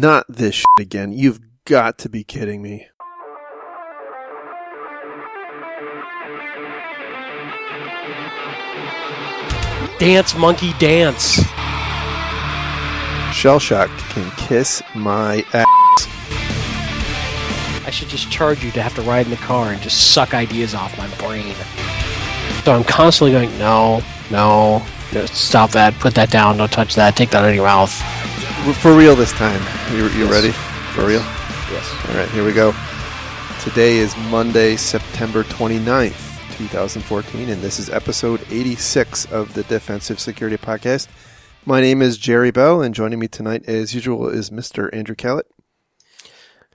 Not this shit again. You've got to be kidding me. Dance, monkey, dance. Shell Shock can kiss my ass. I should just charge you to have to ride in the car and just suck ideas off my brain. So I'm constantly going, no, no, no, stop that, put that down, don't touch that, take that out of your mouth. For real this time. You, you Yes. ready? For real? Yes. All right, here we go. Today is Monday, September 29th, 2014, and this is episode 86 of the Defensive Security Podcast. My name is Jerry Bell, and joining me tonight, as usual, is Mr. Andrew Kalat.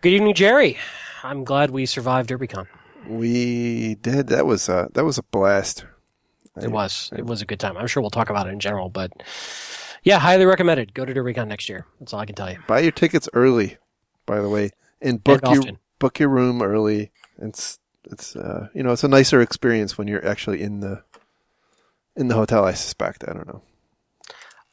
Good evening, Jerry. I'm glad we survived DerbyCon. We did. That was uh, that was a blast. It was. It was a good time. I'm sure we'll talk about it in general, but yeah, highly recommended. Go to DerbyCon next year. That's all I can tell you. Buy your tickets early, by the way, and book And your book your room early. It's it's uh, you know it's a nicer experience when you're actually in the in the hotel. I suspect. I don't know.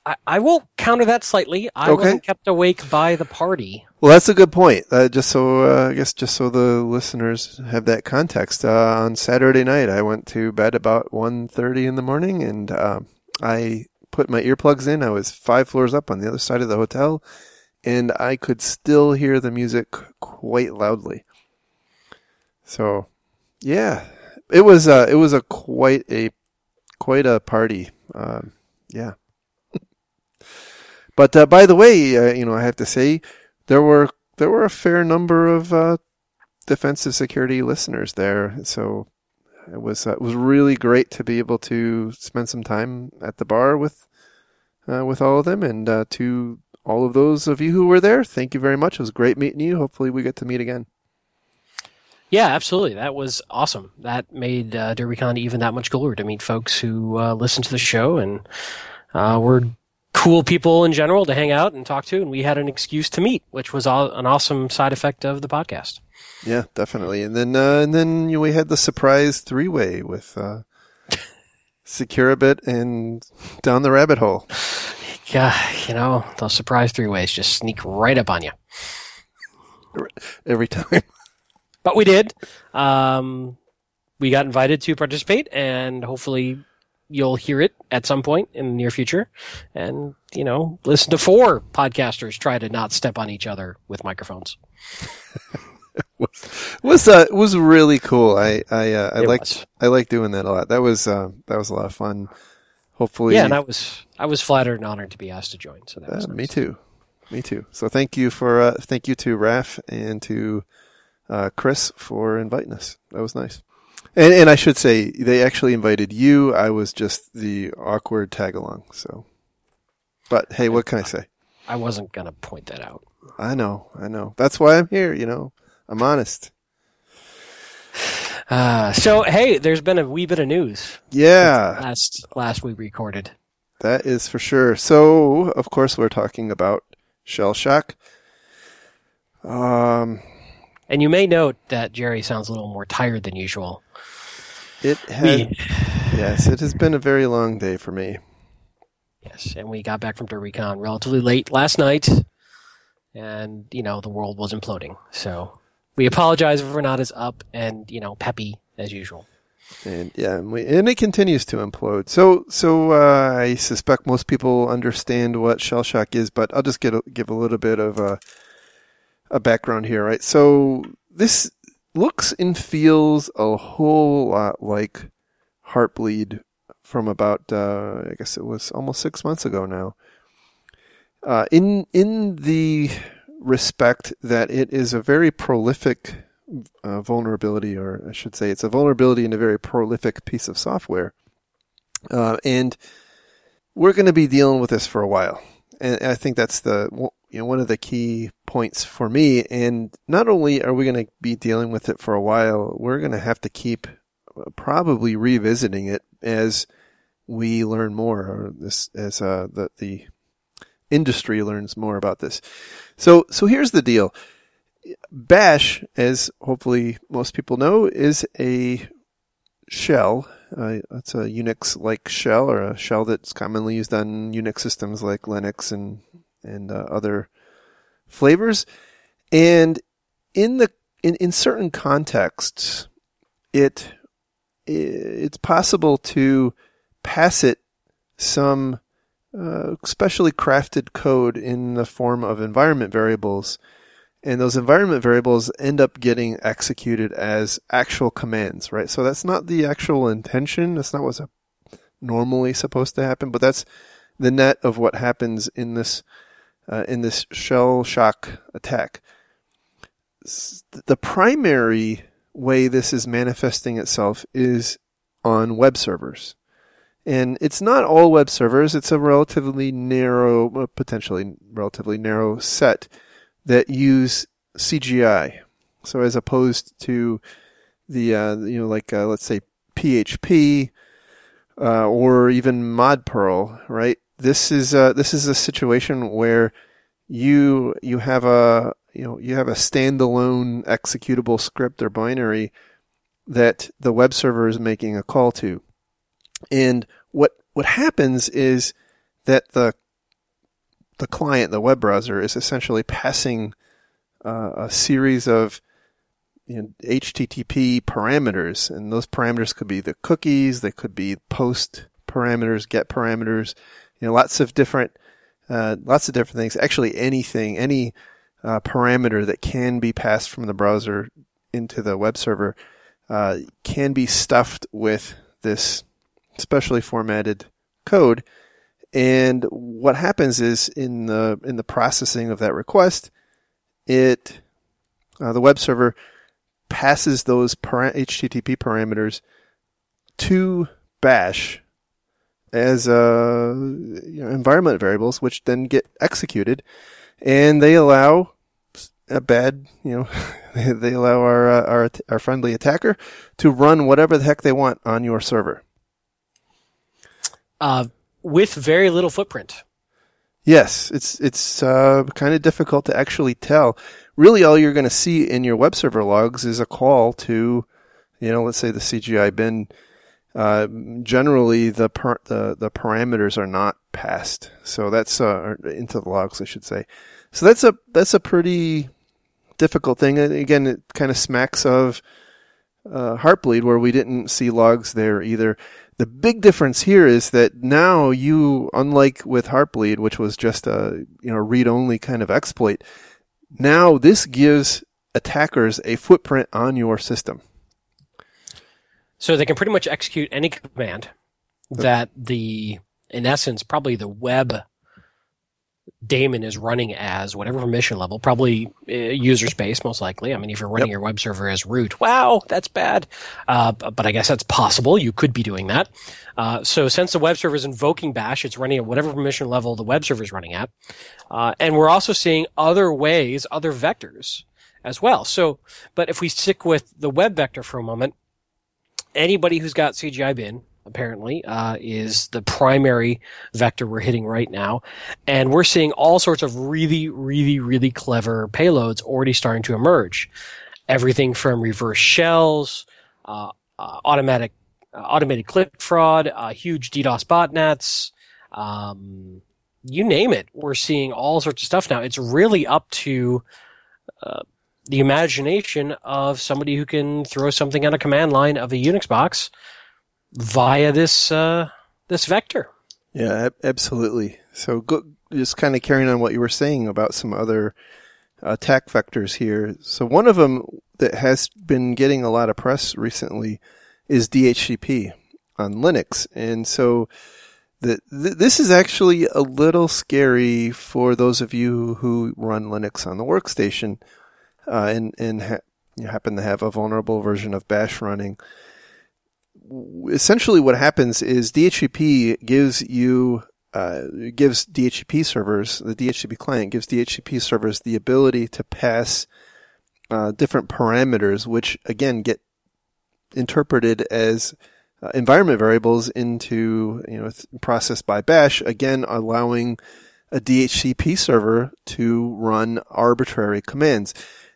I, I will counter that slightly. I Okay. wasn't kept awake by the party. Well, that's a good point. Uh, just so uh, I guess just so the listeners have that context. Uh, on Saturday night, I went to bed about 1.30 in the morning, and um I put my earplugs in. I was five floors up on the other side of the hotel, and I could still hear the music quite loudly. So, yeah, it was uh, it was a quite a quite a party. Um, yeah. But uh, by the way, uh, you know, I have to say there were there were a fair number of uh, defensive security listeners there, so it was uh, it was really great to be able to spend some time at the bar with uh, with all of them, and uh, to all of those of you who were there, thank you very much. It was great meeting you. Hopefully, we get to meet again. Yeah, absolutely. That was awesome. That made uh, DerbyCon even that much cooler to meet folks who uh, listen to the show and uh, were cool people in general to hang out and talk to, and we had an excuse to meet, which was all, an awesome side effect of the podcast. Yeah, definitely. And then uh, and then you know, we had the surprise three way with uh, Securabit and down the rabbit hole. Yeah, you know, those surprise three ways just sneak right up on you. every time. But we did. Um, we got invited to participate, and hopefully you'll hear it at some point in the near future. And, you know, listen to four podcasters try to not step on each other with microphones. was uh it was really cool. I I uh, I It like was. I like doing that a lot. That was uh, that was a lot of fun. Hopefully, Yeah, and I was I was flattered and honored to be asked to join. So that was uh, nice. me too, me too. So thank you for uh, thank you to Raf and to uh, Chris for inviting us. That was nice. And and I should say they actually invited you. I was just the awkward tag along. So, but hey, what can I say? I wasn't gonna point that out. I know, I know. That's why I'm here. You know, I'm honest. Uh, so hey, there's been a wee bit of news Yeah. last last we recorded. That is for sure. So, of course, we're talking about Shell Shock. Um, And you may note that Jerry sounds a little more tired than usual. it has, We, yes, it has been a very long day for me. yes, and we got back from DerbyCon relatively late last night, and you know the world was imploding. So we apologize if we're not as up and you know peppy as usual. And yeah, and, we, and it continues to implode. So, so uh, I suspect most people understand what shell shock is, but I'll just get a, give a little bit of a, a background here, right? So this looks and feels a whole lot like Heartbleed from about, uh, I guess it was almost six months ago now. Uh, in in the respect that it is a very prolific uh, vulnerability, or I should say, it's a vulnerability in a very prolific piece of software. Uh, and we're going to be dealing with this for a while. And I think that's the you know one of the key points for me. And not only are we going to be dealing with it for a while, we're going to have to keep uh, probably revisiting it as we learn more, or this as uh, the the industry learns more about this. So so here's the deal. Bash, as hopefully most people know, is a shell. Uh, it's a Unix-like shell, or a shell that's commonly used on Unix systems like Linux and and uh, other flavors. And in the in, in certain contexts, it it's possible to pass it some uh, specially crafted code in the form of environment variables. And those environment variables end up getting executed as actual commands, right? So that's not the actual intention. That's not what's normally supposed to happen, but that's the net of what happens in this uh, in this shell shock attack. The primary way this is manifesting itself is on web servers. And it's not all web servers, it's a relatively narrow, potentially relatively narrow set that use CGI. So as opposed to the, uh, you know, like, uh, let's say PHP, uh, or even ModPerl, right? This is, uh, this is a situation where you, you have a, you know, you have a standalone executable script or binary that the web server is making a call to. And what what happens is that the the client, the web browser, is essentially passing uh, a series of you know, HTTP parameters, and those parameters could be the cookies, they could be post parameters, get parameters, you know, lots of different, uh, lots of different things. Actually, anything, any uh, parameter that can be passed from the browser into the web server uh, can be stuffed with this specially formatted code. And what happens is in the in the processing of that request, it uh, the web server passes those para- HTTP parameters to Bash as uh, you know, environment variables, which then get executed, and they allow a bad, you know, they allow our, uh, our our friendly attacker to run whatever the heck they want on your server uh, with very little footprint. Yes, it's it's uh, kind of difficult to actually tell. Really, all you're going to see in your web server logs is a call to, you know, let's say the CGI bin. Uh, generally, the, per- the the parameters are not passed, so that's uh, into the logs, I should say. So that's a that's a pretty difficult thing. Again, it kind of smacks of uh, Heartbleed, where we didn't see logs there either. The big difference here is that now you, unlike with Heartbleed, which was just a you know read-only kind of exploit, now this gives attackers a footprint on your system. So they can pretty much execute any command that the, in essence, probably the web daemon is running as whatever permission level, probably uh, user space, most likely. I mean, if you're running yep. your web server as root, wow, that's bad. Uh, but I guess that's possible. You could be doing that. Uh, so since the web server is invoking bash, it's running at whatever permission level the web server is running at. Uh, and we're also seeing other ways, other vectors as well. So, but if we stick with the web vector for a moment, anybody who's got CGI bin apparently, uh, is the primary vector we're hitting right now. And we're seeing all sorts of really, really, really clever payloads already starting to emerge. Everything from reverse shells, uh, uh, automatic, uh, automated click fraud, uh, huge DDoS botnets, um, you name it. We're seeing all sorts of stuff now. It's really up to, uh, the imagination of somebody who can throw something on a command line of a Unix box via this uh, this vector. Yeah, absolutely. So go, just kind of carrying on what you were saying about some other attack vectors here. So one of them that has been getting a lot of press recently is DHCP on Linux, and so the, th- this is actually a little scary for those of you who run Linux on the workstation uh, and and ha- you happen to have a vulnerable version of Bash running essentially what happens is DHCP gives you uh, gives DHCP servers, the DHCP client gives DHCP servers the ability to pass uh, different parameters, which again get interpreted as uh, environment variables into you know processed by Bash, again allowing a DHCP server to run arbitrary commands.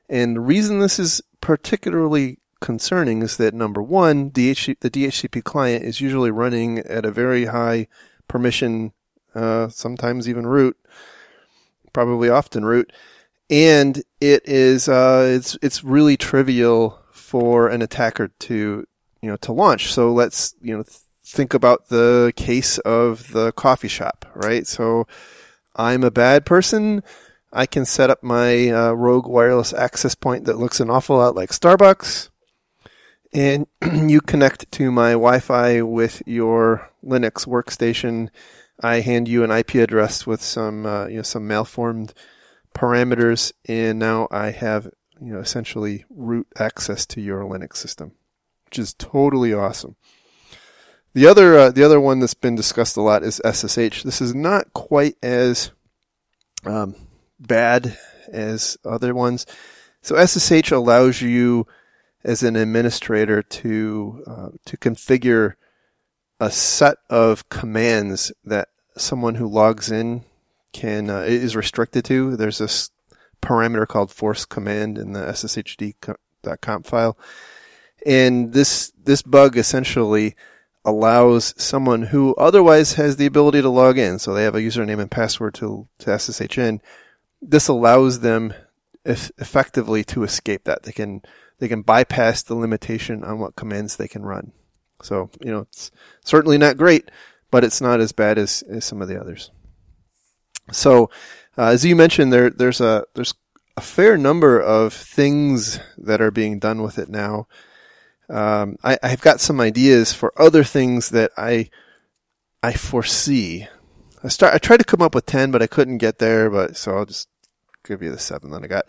And the reason this is particularly concerning is that number one, the DHCP client is usually running at a very high permission, uh, sometimes even root, probably often root, and it is uh, it's it's really trivial for an attacker to you know to launch. So let's you know th- think about the case of the coffee shop, right? So I'm a bad person. I can set up my uh, rogue wireless access point that looks an awful lot like Starbucks, and you connect to my Wi-Fi with your Linux workstation. I hand you an IP address with some uh, you know some malformed parameters, and now I have you know essentially root access to your Linux system, which is totally awesome. The other uh, the other one that's been discussed a lot is SSH. This is not quite as um, bad as other ones. So SSH allows you as an administrator to uh, to configure a set of commands that someone who logs in can uh, is restricted to. There's this parameter called force command in the sshd.conf file, and this this bug essentially allows someone who otherwise has the ability to log in, so they have a username and password to to SSH in. This allows them effectively to escape that. They can they can bypass the limitation on what commands they can run. So you know it's certainly not great, but it's not as bad as, as some of the others. So, uh, as you mentioned, there there's a there's a fair number of things that are being done with it now. Um, I, I've got some ideas for other things that I I foresee. I start I tried to come up with ten, but I couldn't get there. But so I'll just give you the seven that I got.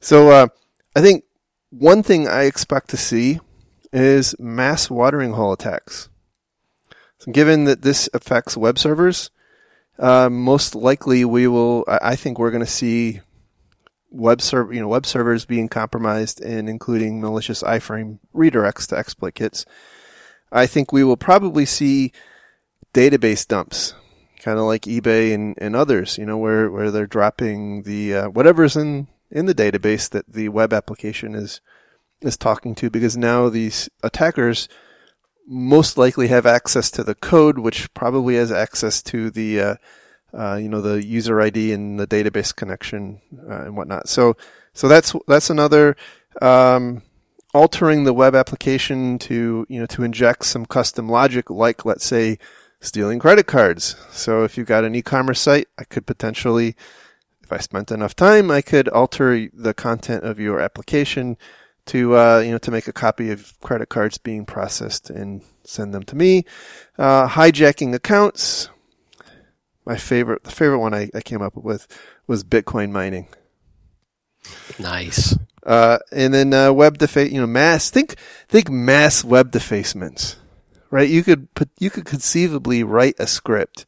So uh, I think one thing I expect to see is mass watering hole attacks. So given that this affects web servers, uh, most likely we will. I think we're going to see web server, you know, web servers being compromised and including malicious iframe redirects to exploit kits. I think we will probably see database dumps, kind of like eBay and, and others, you know, where, where they're dropping the uh, whatever's in in the database that the web application is is talking to, because now these attackers most likely have access to the code, which probably has access to the, uh, uh, you know, the user ID and the database connection uh, and whatnot. So, so that's that's another um, altering the web application to you know to inject some custom logic, like let's say stealing credit cards. So if you've got an e-commerce site, I could potentially, if I spent enough time, I could alter the content of your application to uh, you know to make a copy of credit cards being processed and send them to me. Uh, hijacking accounts. My favorite, the favorite one I, I came up with was Bitcoin mining. Nice. Uh, and then uh, web defa- you know, mass. Think think mass web defacements, right? You could put, you could conceivably write a script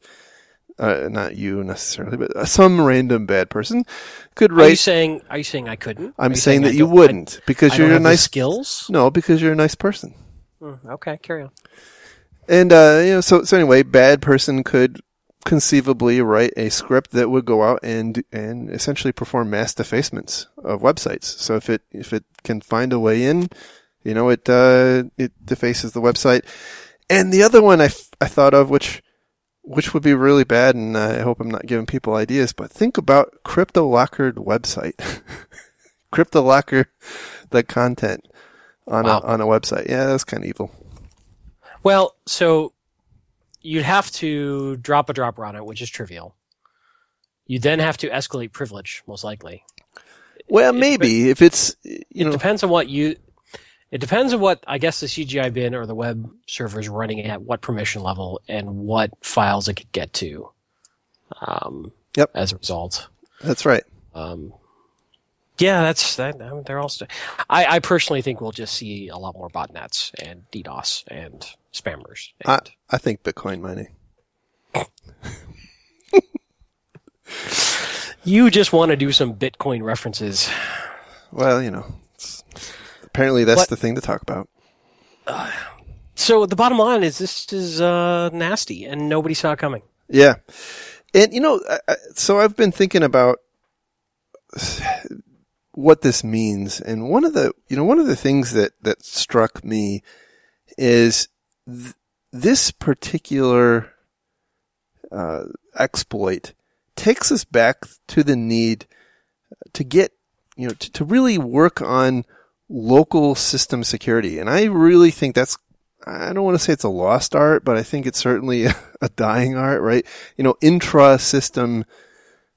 uh, not you necessarily, but some random bad person could write. Are you saying? Are you saying I couldn't? I'm saying, saying that you wouldn't because I you're a nice skills. No, because you're a nice person. Hmm, okay, carry on. And uh, you know, so so anyway, bad person could conceivably write a script that would go out and and essentially perform mass defacements of websites. So if it if it can find a way in, you know, it uh, it defaces the website. And the other one I, f- I thought of, which which would be really bad, and I hope I'm not giving people ideas, but think about CryptoLocker website. CryptoLocker the content on Wow. a on a website. Yeah, that's kind of evil. Well, so you'd have to drop a dropper on it, which is trivial. You then have to escalate privilege, most likely. Well, It- maybe if it's you It know depends on what you. It depends on what I guess the CGI bin or the web server is running at what permission level and what files it could get to. Um, Yep. As a result, that's right. um, yeah, that's that. I mean, they're all. St- I, I personally think we'll just see a lot more botnets and DDoS and spammers. I And I think Bitcoin mining. you just want to do some Bitcoin references. Well, you know, apparently that's What- the thing to talk about. So the bottom line is this is uh, nasty, and nobody saw it coming. Yeah, and you know, I, I, so I've been thinking about what this means, and one of the you know one of the things that that struck me is th- this particular uh, exploit takes us back to the need to get you know to, to really work on local system security, and I really think that's I don't want to say it's a lost art, but I think it's certainly a, dying art, right? You know, intra-system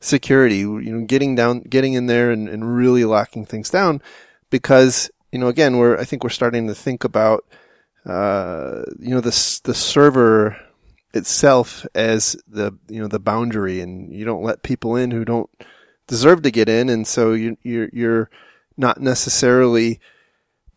security, you know, getting down, getting in there and, and really locking things down because, you know, again, we're, I think we're starting to think about, uh, you know, the, the server itself as the, you know, the boundary and you don't let people in who don't deserve to get in. And so you, you're, you're not necessarily,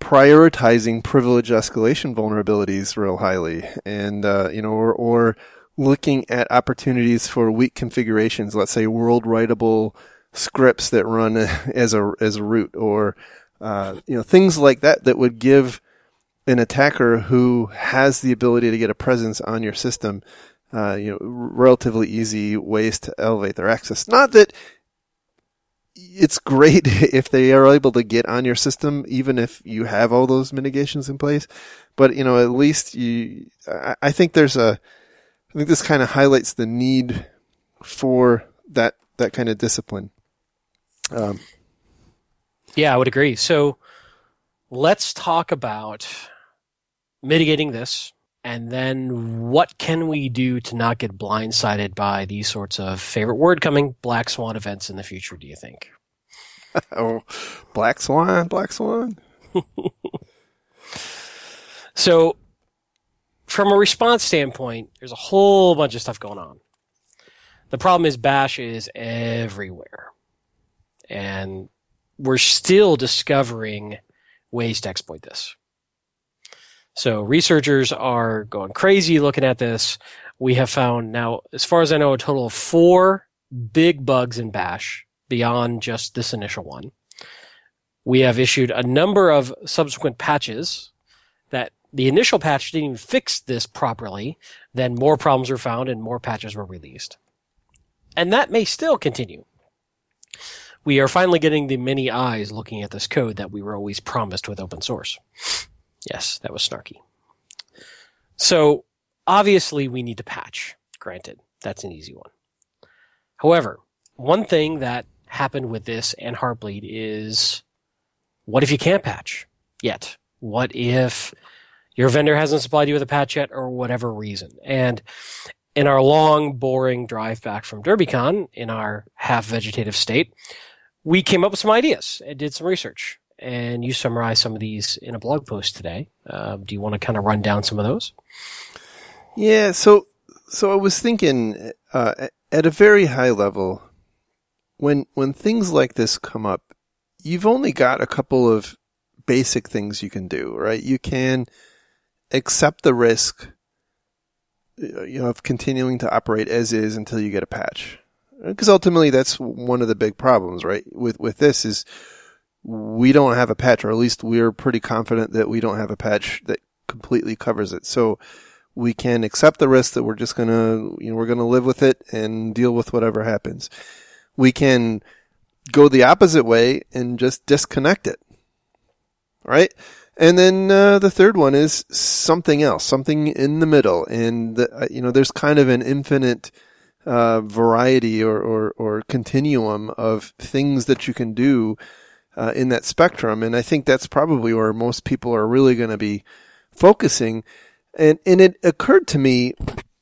prioritizing privilege escalation vulnerabilities real highly and, uh, you know, or, or looking at opportunities for weak configurations, let's say world writable scripts that run as a, as a root or, uh, you know, things like that that would give an attacker who has the ability to get a presence on your system, uh, you know, relatively easy ways to elevate their access. Not that it's great if they are able to get on your system, even if you have all those mitigations in place. But you know, at least you, I think there's a, I think this kind of highlights the need for that that kind of discipline. Um, yeah, I would agree. So let's talk about mitigating this and then what can we do to not get blindsided by these sorts of favorite word coming black swan events in the future, do you think? oh, black swan, black swan. so, from a response standpoint, there's a whole bunch of stuff going on. The problem is Bash is everywhere. And we're still discovering ways to exploit this. So researchers are going crazy looking at this. We have found now, as far as I know, a total of four big bugs in Bash beyond just this initial one. We have issued a number of subsequent patches that the initial patch didn't even fix this properly. Then more problems were found and more patches were released. And that may still continue. We are finally getting the many eyes looking at this code that we were always promised with open source. Yes, that was snarky. So obviously we need to patch. Granted, that's an easy one. However, one thing that happened with this and Heartbleed is what if you can't patch yet? What if your vendor hasn't supplied you with a patch yet or whatever reason? And in our long, boring drive back from DerbyCon in our half vegetative state, we came up with some ideas and did some research and you summarized some of these in a blog post today. Uh, do you want to kind of run down some of those? Yeah. So, so I was thinking uh, at a very high level, when when things like this come up, you've only got a couple of basic things you can do, right? You can accept the risk you know, of continuing to operate as is until you get a patch. Because ultimately that's one of the big problems, right? With, with this is we don't have a patch, or at least we're pretty confident that we don't have a patch that completely covers it. So we can accept the risk that we're just gonna, you know, we're gonna live with it and deal with whatever happens. We can go the opposite way and just disconnect it. Right? And then uh, the third one is something else, something in the middle. And, the, uh, you know, there's kind of an infinite uh, variety or, or, or continuum of things that you can do uh, in that spectrum. And I think that's probably where most people are really going to be focusing. And, and it occurred to me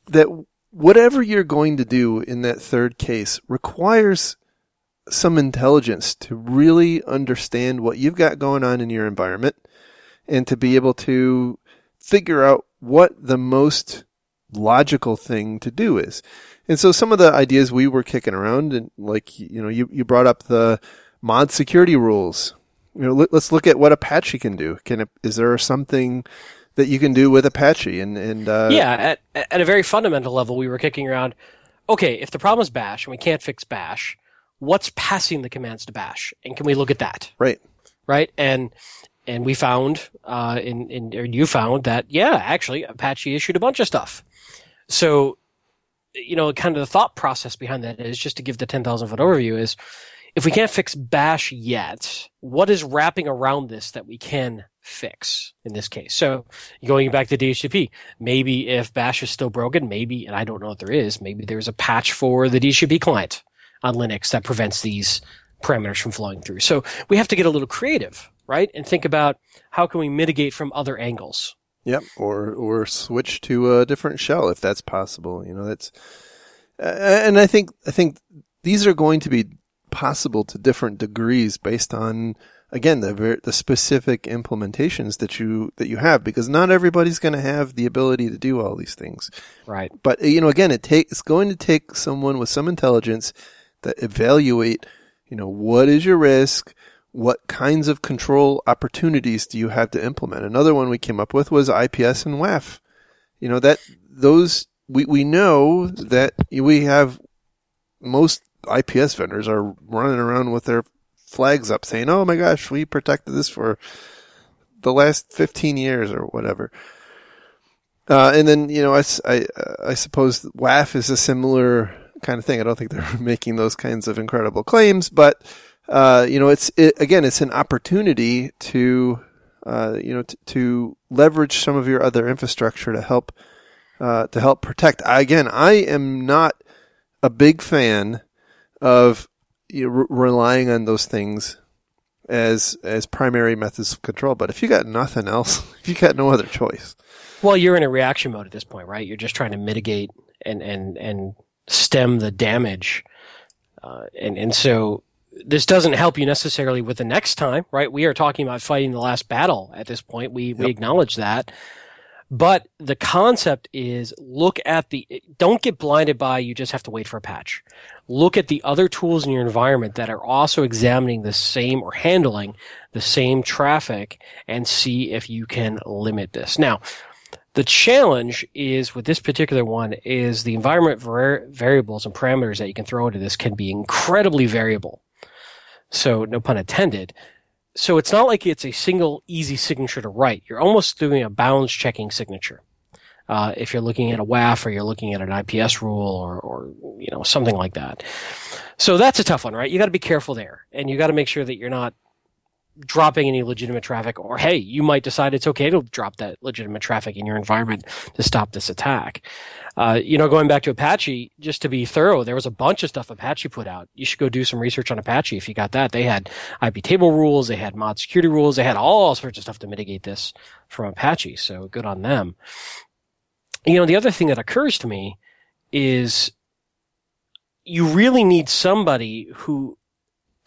that whatever you're going to do in that third case requires some intelligence to really understand what you've got going on in your environment and to be able to figure out what the most logical thing to do is. And so some of the ideas we were kicking around and like, you know, you, you brought up the mod security rules. You know, let, us look at what Apache can do. Can it, is there something that you can do with Apache? And and uh, yeah, at at a very fundamental level, we were kicking around. Okay, if the problem is Bash and we can't fix Bash, what's passing the commands to Bash, and can we look at that? Right. Right. And and we found, uh, in, in or you found that yeah, actually Apache issued a bunch of stuff. So, you know, kind of the thought process behind that is just to give the ten thousand foot overview is if we can't fix bash yet, what is wrapping around this that we can fix in this case? So going back to DHCP, maybe if bash is still broken, maybe, and I don't know if there is, maybe there's a patch for the DHCP client on Linux that prevents these parameters from flowing through. So we have to get a little creative, right? And think about how can we mitigate from other angles. Yep, or or switch to a different shell if that's possible. You know, that's and I think I think these are going to be possible to different degrees based on again the the specific implementations that you that you have because not everybody's going to have the ability to do all these things. Right. But uh, you know, again, it takes it's going to take someone with some intelligence that evaluate, you know, what is your risk, what kinds of control opportunities do you have to implement? Another one we came up with was IPS and WAF. You know, that those, we, we know that we have most IPS vendors are running around with their flags up saying, oh my gosh, we protected this for the last 15 years or whatever. Uh, and then, you know, I, I, I suppose WAF is a similar kind of thing. I don't think they're making those kinds of incredible claims, but, uh, you know, it's it, again, it's an opportunity to, uh, you know, t- to leverage some of your other infrastructure to help, uh, to help protect. I, again, I am not a big fan of you know, re- relying on those things as as primary methods of control. But if you got nothing else, if you got no other choice, well, you're in a reaction mode at this point, right? You're just trying to mitigate and and and stem the damage, uh, and and so this doesn't help you necessarily with the next time, right? We are talking about fighting the last battle at this point. We, yep. we acknowledge that. But the concept is look at the, don't get blinded by you just have to wait for a patch. Look at the other tools in your environment that are also examining the same or handling the same traffic and see if you can limit this. Now, the challenge is with this particular one is the environment var- variables and parameters that you can throw into this can be incredibly variable. So no pun intended. So it's not like it's a single easy signature to write. You're almost doing a bounds checking signature. Uh, if you're looking at a WAF or you're looking at an IPS rule or, or you know something like that. So that's a tough one, right? You got to be careful there, and you got to make sure that you're not dropping any legitimate traffic, or hey, you might decide it's okay to drop that legitimate traffic in your environment to stop this attack. Uh, you know, going back to Apache, just to be thorough, there was a bunch of stuff Apache put out. You should go do some research on Apache if you got that. They had IP table rules, they had mod security rules, they had all sorts of stuff to mitigate this from Apache. So good on them. You know, the other thing that occurs to me is you really need somebody who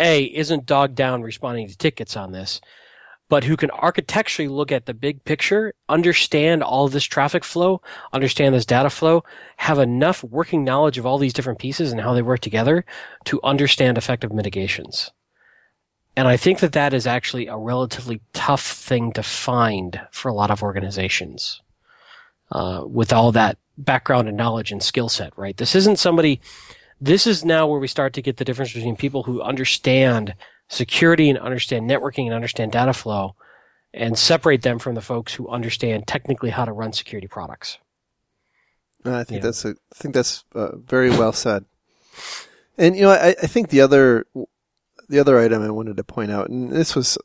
a isn't dogged down responding to tickets on this, but who can architecturally look at the big picture, understand all this traffic flow, understand this data flow, have enough working knowledge of all these different pieces and how they work together to understand effective mitigations. And I think that that is actually a relatively tough thing to find for a lot of organizations. Uh, with all that background and knowledge and skill set, right? This isn't somebody this is now where we start to get the difference between people who understand security and understand networking and understand data flow and separate them from the folks who understand technically how to run security products. I think yeah. that's a, I think that's uh, very well said. And you know, I, I think the other the other item I wanted to point out, and this was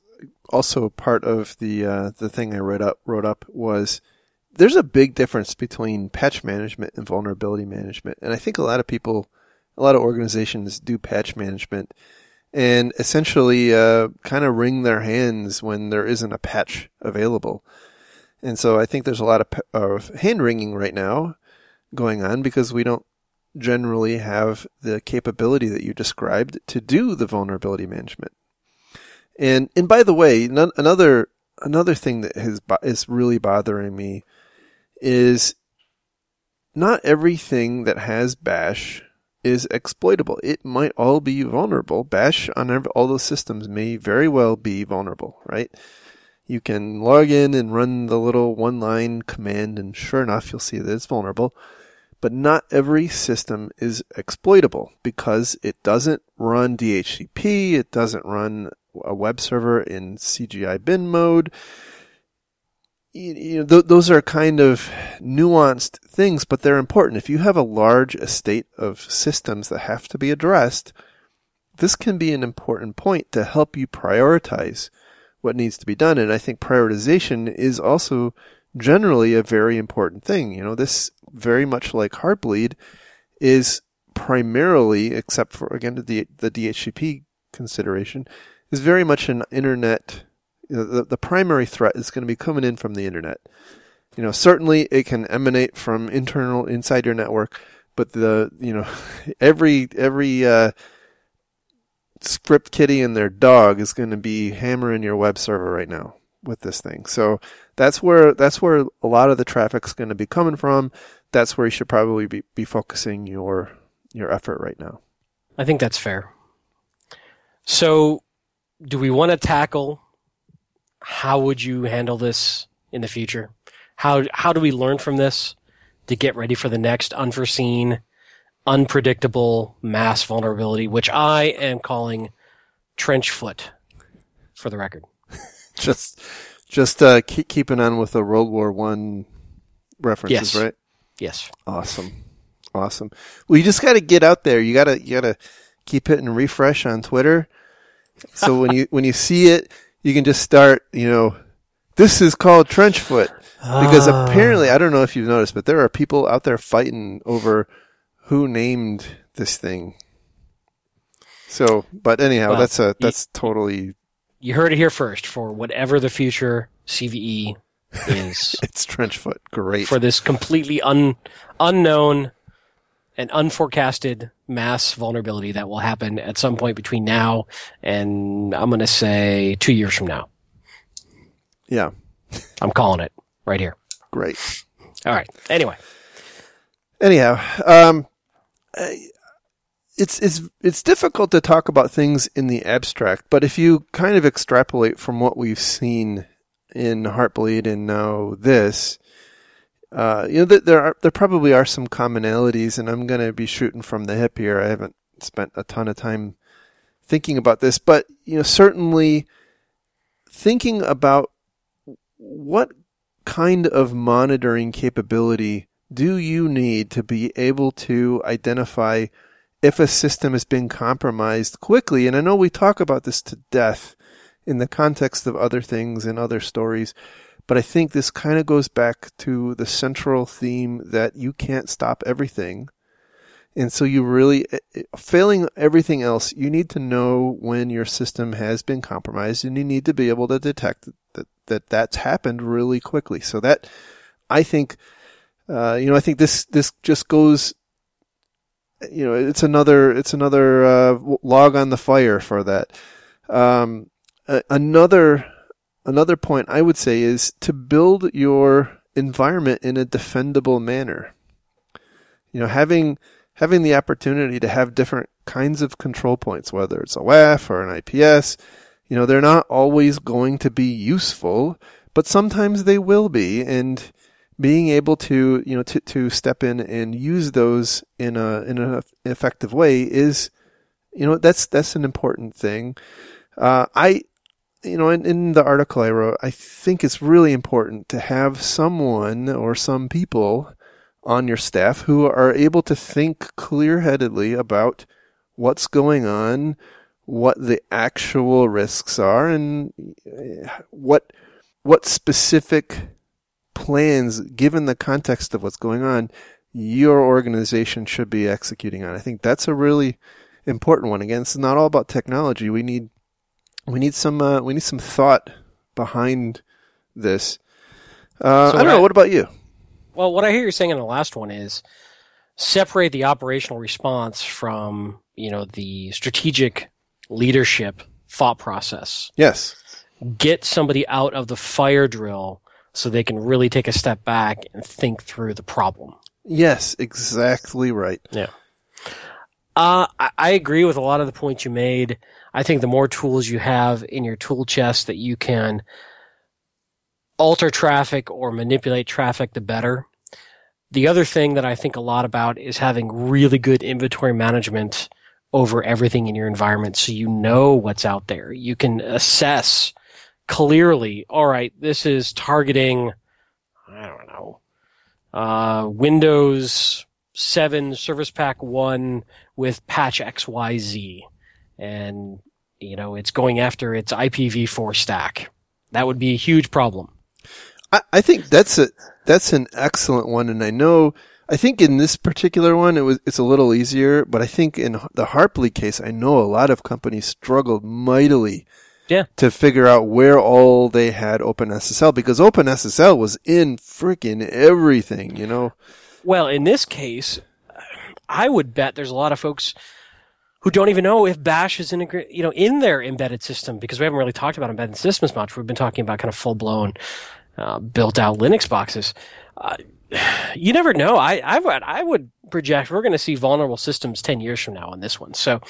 also part of the uh, the thing I wrote up wrote up was there's a big difference between patch management and vulnerability management, and I think a lot of people a lot of organizations do patch management and essentially uh, kind of wring their hands when there isn't a patch available. And so I think there's a lot of, of hand wringing right now going on because we don't generally have the capability that you described to do the vulnerability management. And and by the way, none, another another thing that has is really bothering me is not everything that has bash is exploitable. It might all be vulnerable. Bash on all those systems may very well be vulnerable, right? You can log in and run the little one line command, and sure enough, you'll see that it's vulnerable. But not every system is exploitable because it doesn't run DHCP, it doesn't run a web server in CGI bin mode you know, th- those are kind of nuanced things, but they're important. If you have a large estate of systems that have to be addressed, this can be an important point to help you prioritize what needs to be done. And I think prioritization is also generally a very important thing. You know, this very much like Heartbleed is primarily, except for again the the DHCP consideration, is very much an internet. You know, the, the primary threat is going to be coming in from the internet. You know, certainly it can emanate from internal inside your network, but the you know every every uh, script kiddie and their dog is going to be hammering your web server right now with this thing. So that's where that's where a lot of the traffic's going to be coming from. That's where you should probably be, be focusing your your effort right now. I think that's fair. So, do we want to tackle how would you handle this in the future? How how do we learn from this to get ready for the next unforeseen, unpredictable mass vulnerability, which I am calling trench foot, for the record. just just uh, keep keeping on with the World War One references, Yes. right? Yes. Awesome, awesome. Well, you just got to get out there. You gotta you gotta keep hitting refresh on Twitter. So when you when you see it, you can just start. You know, this is called trench foot because Ah. apparently I don't know if you've noticed, but there are people out there fighting over who named this thing. So, but anyhow, Well, that's a you- that's totally you heard it here first. For whatever the future CVE is it's trench foot. Great. for this completely un unknown and unforecasted mass vulnerability that will happen at some point between now and I'm going to say two years from now. yeah, I'm calling it right here. great. All right. Anyway, anyhow, um, it's it's it's difficult to talk about things in the abstract, but if you kind of extrapolate from what we've seen in Heartbleed and now this, uh, you know, th- there are there probably are some commonalities, and I'm going to be shooting from the hip here. I haven't spent a ton of time thinking about this, but you know, certainly thinking about what kind of monitoring capability do you need to be able to identify if a system has been compromised quickly? And I know we talk about this to death in the context of other things and other stories, but I think this kind of goes back to the central theme that you can't stop everything. And so you really, failing everything else, you need to know when your system has been compromised and you need to be able to detect that, that that's happened really quickly. So that, I think, uh, you know, I think this, this just goes, you know, it's another, it's another, uh, log on the fire for that. Um, another, another point I would say is to build your environment in a defendable manner. You know, having, having the opportunity to have different kinds of control points, whether it's a WAF or an IPS, you know, they're not always going to be useful, but sometimes they will be. And being able to, you know, to, to step in and use those in a, in an effective way is, you know, that's, that's an important thing. Uh, I, you know, in, in the article I wrote, I think it's really important to have someone or some people on your staff who are able to think clear headedly about what's going on, what the actual risks are, and uh, what what specific plans, given the context of what's going on, your organization should be executing on. I think that's a really important one. Again, it's not all about technology. We need we need some uh, we need some thought behind this. Uh, So I don't know. I- What about you? well, what I hear you saying in the last one is separate the operational response from, you know, the strategic leadership thought process. Yes. Get somebody out of the fire drill so they can really take a step back and think through the problem. Yes, exactly right. Yeah. Uh, I, I agree with a lot of the points you made. I think the more tools you have in your tool chest that you can alter traffic or manipulate traffic, the better. The other thing that I think a lot about is having really good inventory management over everything in your environment so you know what's out there. You can assess clearly, all right, this is targeting, I don't know, uh, Windows 7 Service Pack 1 with patch XYZ. And, you know, it's going after its IPv4 stack. That would be a huge problem. I, I think that's a that's an excellent one, and I know I think in this particular one, it was it's a little easier, but I think in the Heartbleed case, I know a lot of companies struggled mightily Yeah. to figure out where all they had OpenSSL because OpenSSL was in freaking everything, you know. Well, in this case, I would bet there's a lot of folks who don't even know if Bash is integrated, you know, in their embedded system because we haven't really talked about embedded systems much. We've been talking about kind of full blown, uh, built out Linux boxes. Uh, you never know. I, I would, I would project we're going to see vulnerable systems 10 years from now on this one. So,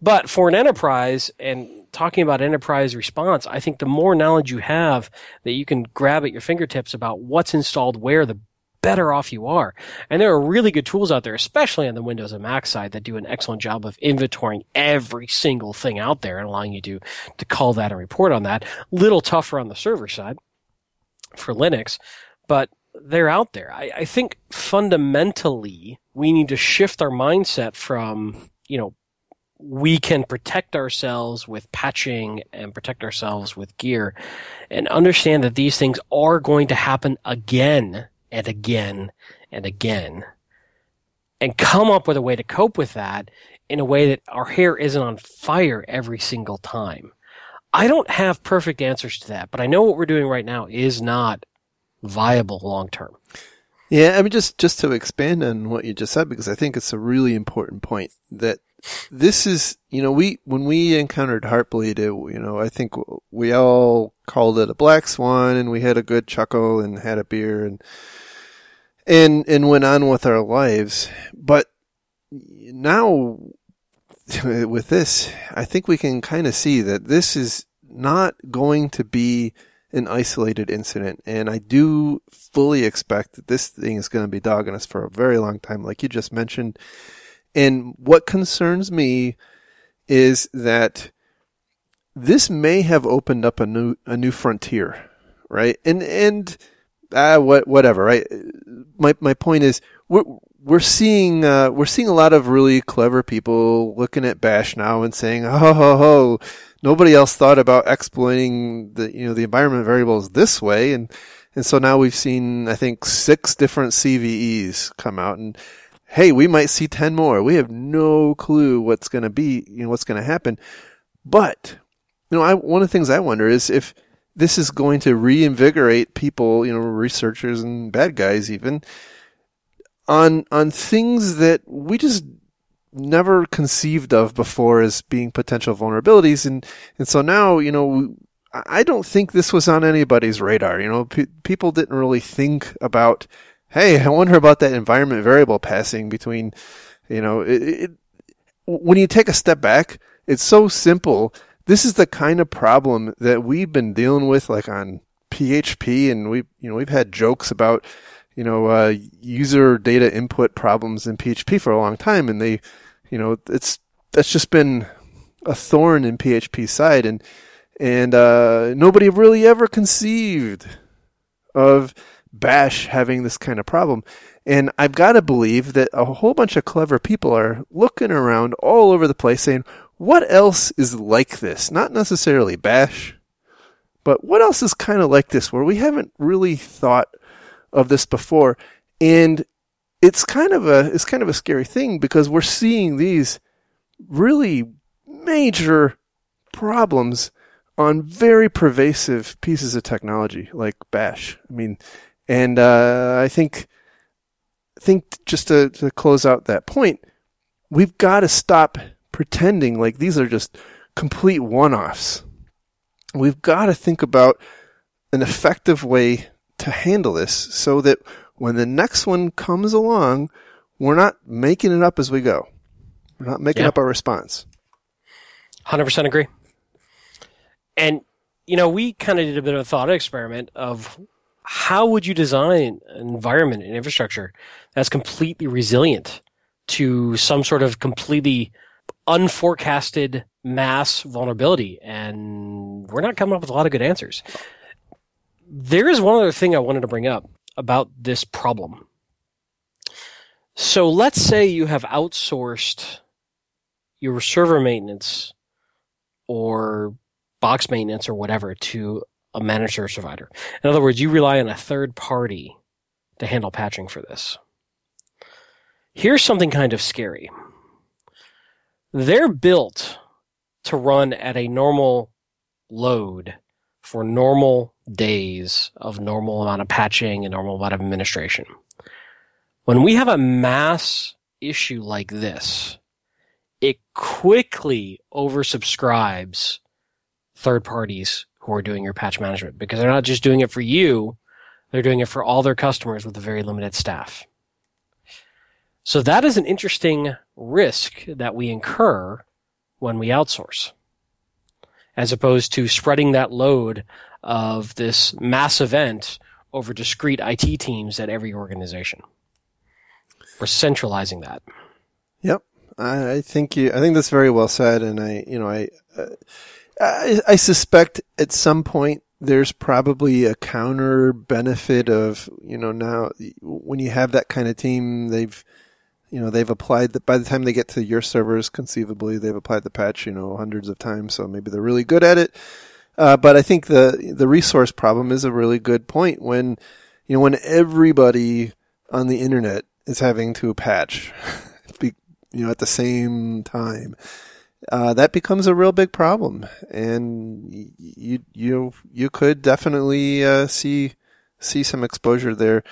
but for an enterprise and talking about enterprise response, I think the more knowledge you have that you can grab at your fingertips about what's installed where, the better off you are. And there are really good tools out there, especially on the Windows and Mac side, that do an excellent job of inventorying every single thing out there and allowing you to to call that and report on that. Little tougher on the server side for Linux, but they're out there. I, I think fundamentally we need to shift our mindset from, you know, we can protect ourselves with patching and protect ourselves with gear and understand that these things are going to happen again and again and again and come up with a way to cope with that in a way that our hair isn't on fire every single time. I don't have perfect answers to that, but I know what we're doing right now is not viable long term. Yeah, I mean, just just to expand on what you just said, because I think it's a really important point that this is, you know, we when we encountered Heartbleed, it, you know, I think we all called it a black swan, and we had a good chuckle and had a beer and and and went on with our lives. But now with this, I think we can kind of see that this is not going to be an isolated incident. And I do fully expect that this thing is going to be dogging us for a very long time, like you just mentioned. And what concerns me is that this may have opened up a new a new frontier, right? And and ah, what whatever, right? My my point is we're we're seeing uh, we're seeing a lot of really clever people looking at Bash now and saying, "Oh, ho, ho, nobody else thought about exploiting the you know the environment variables this way," and and so now we've seen I think six different CVEs come out, and hey, we might see ten more. We have no clue what's going to be, you know, what's going to happen, but you know, I, one of the things I wonder is if this is going to reinvigorate people, you know, researchers and bad guys even on on things that we just never conceived of before as being potential vulnerabilities. And and so now you know I don't think this was on anybody's radar. You know P- people didn't really think about hey I wonder about that environment variable passing between you know it, it when you take a step back it's so simple this is the kind of problem that we've been dealing with like on PHP and we you know we've had jokes about you know, uh, user data input problems in PHP for a long time, and they, you know, it's that's just been a thorn in PHP side, and and uh, nobody really ever conceived of Bash having this kind of problem. And I've got to believe that a whole bunch of clever people are looking around all over the place saying, what else is like this? Not necessarily Bash, but what else is kind of like this where we haven't really thought of this before, and it's kind of a it's kind of a scary thing because we're seeing these really major problems on very pervasive pieces of technology like Bash. I mean, and uh, I think think just to, to close out that point, we've got to stop pretending like these are just complete one-offs. We've got to think about an effective way to handle this so that when the next one comes along, we're not making it up as we go. We're not making Yeah. up our response. Hundred percent agree. And you know, we kind of did a bit of a thought experiment of how would you design an environment and infrastructure that's completely resilient to some sort of completely unforecasted mass vulnerability, and we're not coming up with a lot of good answers. There is one other thing I wanted to bring up about this problem. So let's say you have outsourced your server maintenance or box maintenance or whatever to a managed service provider. In other words, you rely on a third party to handle patching for this. Here's something kind of scary. They're built to run at a normal load for normal days of normal amount of patching and normal amount of administration. When we have a mass issue like this, it quickly oversubscribes third parties who are doing your patch management because they're not just doing it for you, they're doing it for all their customers with a very limited staff. So that is an interesting risk that we incur when we outsource, as opposed to spreading that load of this mass event over discrete IT teams at every organization. We're centralizing that. Yep, I, think you. I think that's very well said, and I, you know, I, I, I suspect at some point there's probably a counter benefit of you know now when you have that kind of team they've you know they've applied that by the time they get to your servers conceivably they've applied the patch you know hundreds of times so maybe they're really good at it uh, but I think the the resource problem is a really good point when you know when everybody on the internet is having to patch you know at the same time uh, that becomes a real big problem, and you you you could definitely uh, see see some exposure there.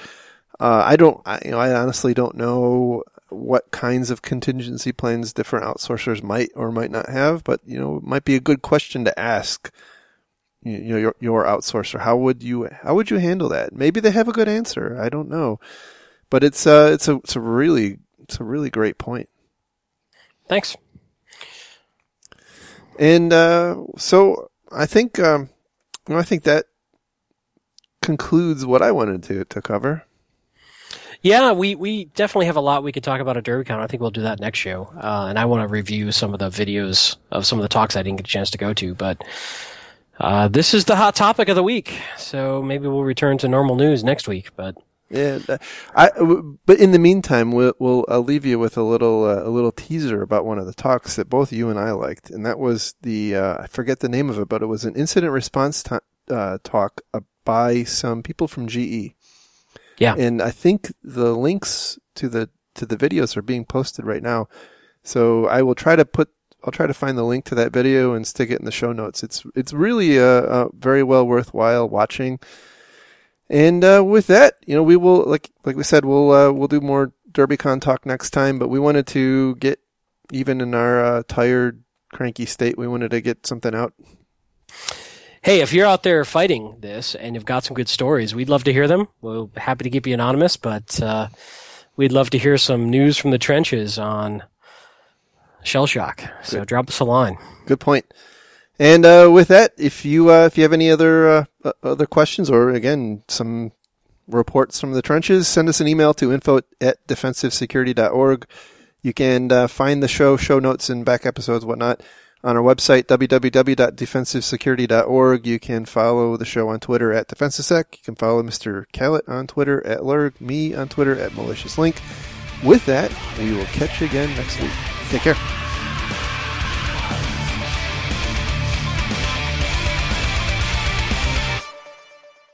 Uh, I don't, I, you know, I honestly don't know what kinds of contingency plans different outsourcers might or might not have, but you know, it might be a good question to ask. You know, your your outsourcer, how would you how would you handle that? Maybe they have a good answer. I don't know, but it's uh it's a it's a really it's a really great point. Thanks. And uh, so I think um, I think that concludes what I wanted to to cover. Yeah, we, we definitely have a lot we could talk about at DerbyCon. I think we'll do that next show. Uh, and I want to review some of the videos of some of the talks I didn't get a chance to go to. But uh, this is the hot topic of the week, so maybe we'll return to normal news next week. But yeah, I. But in the meantime, we'll, we'll I'll leave you with a little uh, a little teaser about one of the talks that both you and I liked, and that was the uh, I forget the name of it, but it was an incident response t- uh, talk uh, by some people from GE. Yeah, and I think the links to the to the videos are being posted right now, so I will try to put I'll try to find the link to that video and stick it in the show notes. It's it's really a, a very well worthwhile watching. And uh, with that, you know, we will like like we said, we'll uh, we'll do more DerbyCon talk next time. But we wanted to get even in our uh, tired, cranky state, we wanted to get something out. Hey, if you're out there fighting this and you've got some good stories, we'd love to hear them. We're happy to keep you anonymous, but uh, we'd love to hear some news from the trenches on Shellshock. So good. drop us a line. Good point. And uh, with that, if you uh, if you have any other uh, other questions or again some reports from the trenches, send us an email to info at defensivesecurity.org. You can uh, find the show, show notes, and back episodes, whatnot, on our website www.defensivesecurity.org. You can follow the show on Twitter at DefensiveSec. You can follow Mr. Kalat on Twitter at Lerg, me on Twitter at Malicious Link. With that, we will catch you again next week. Take care.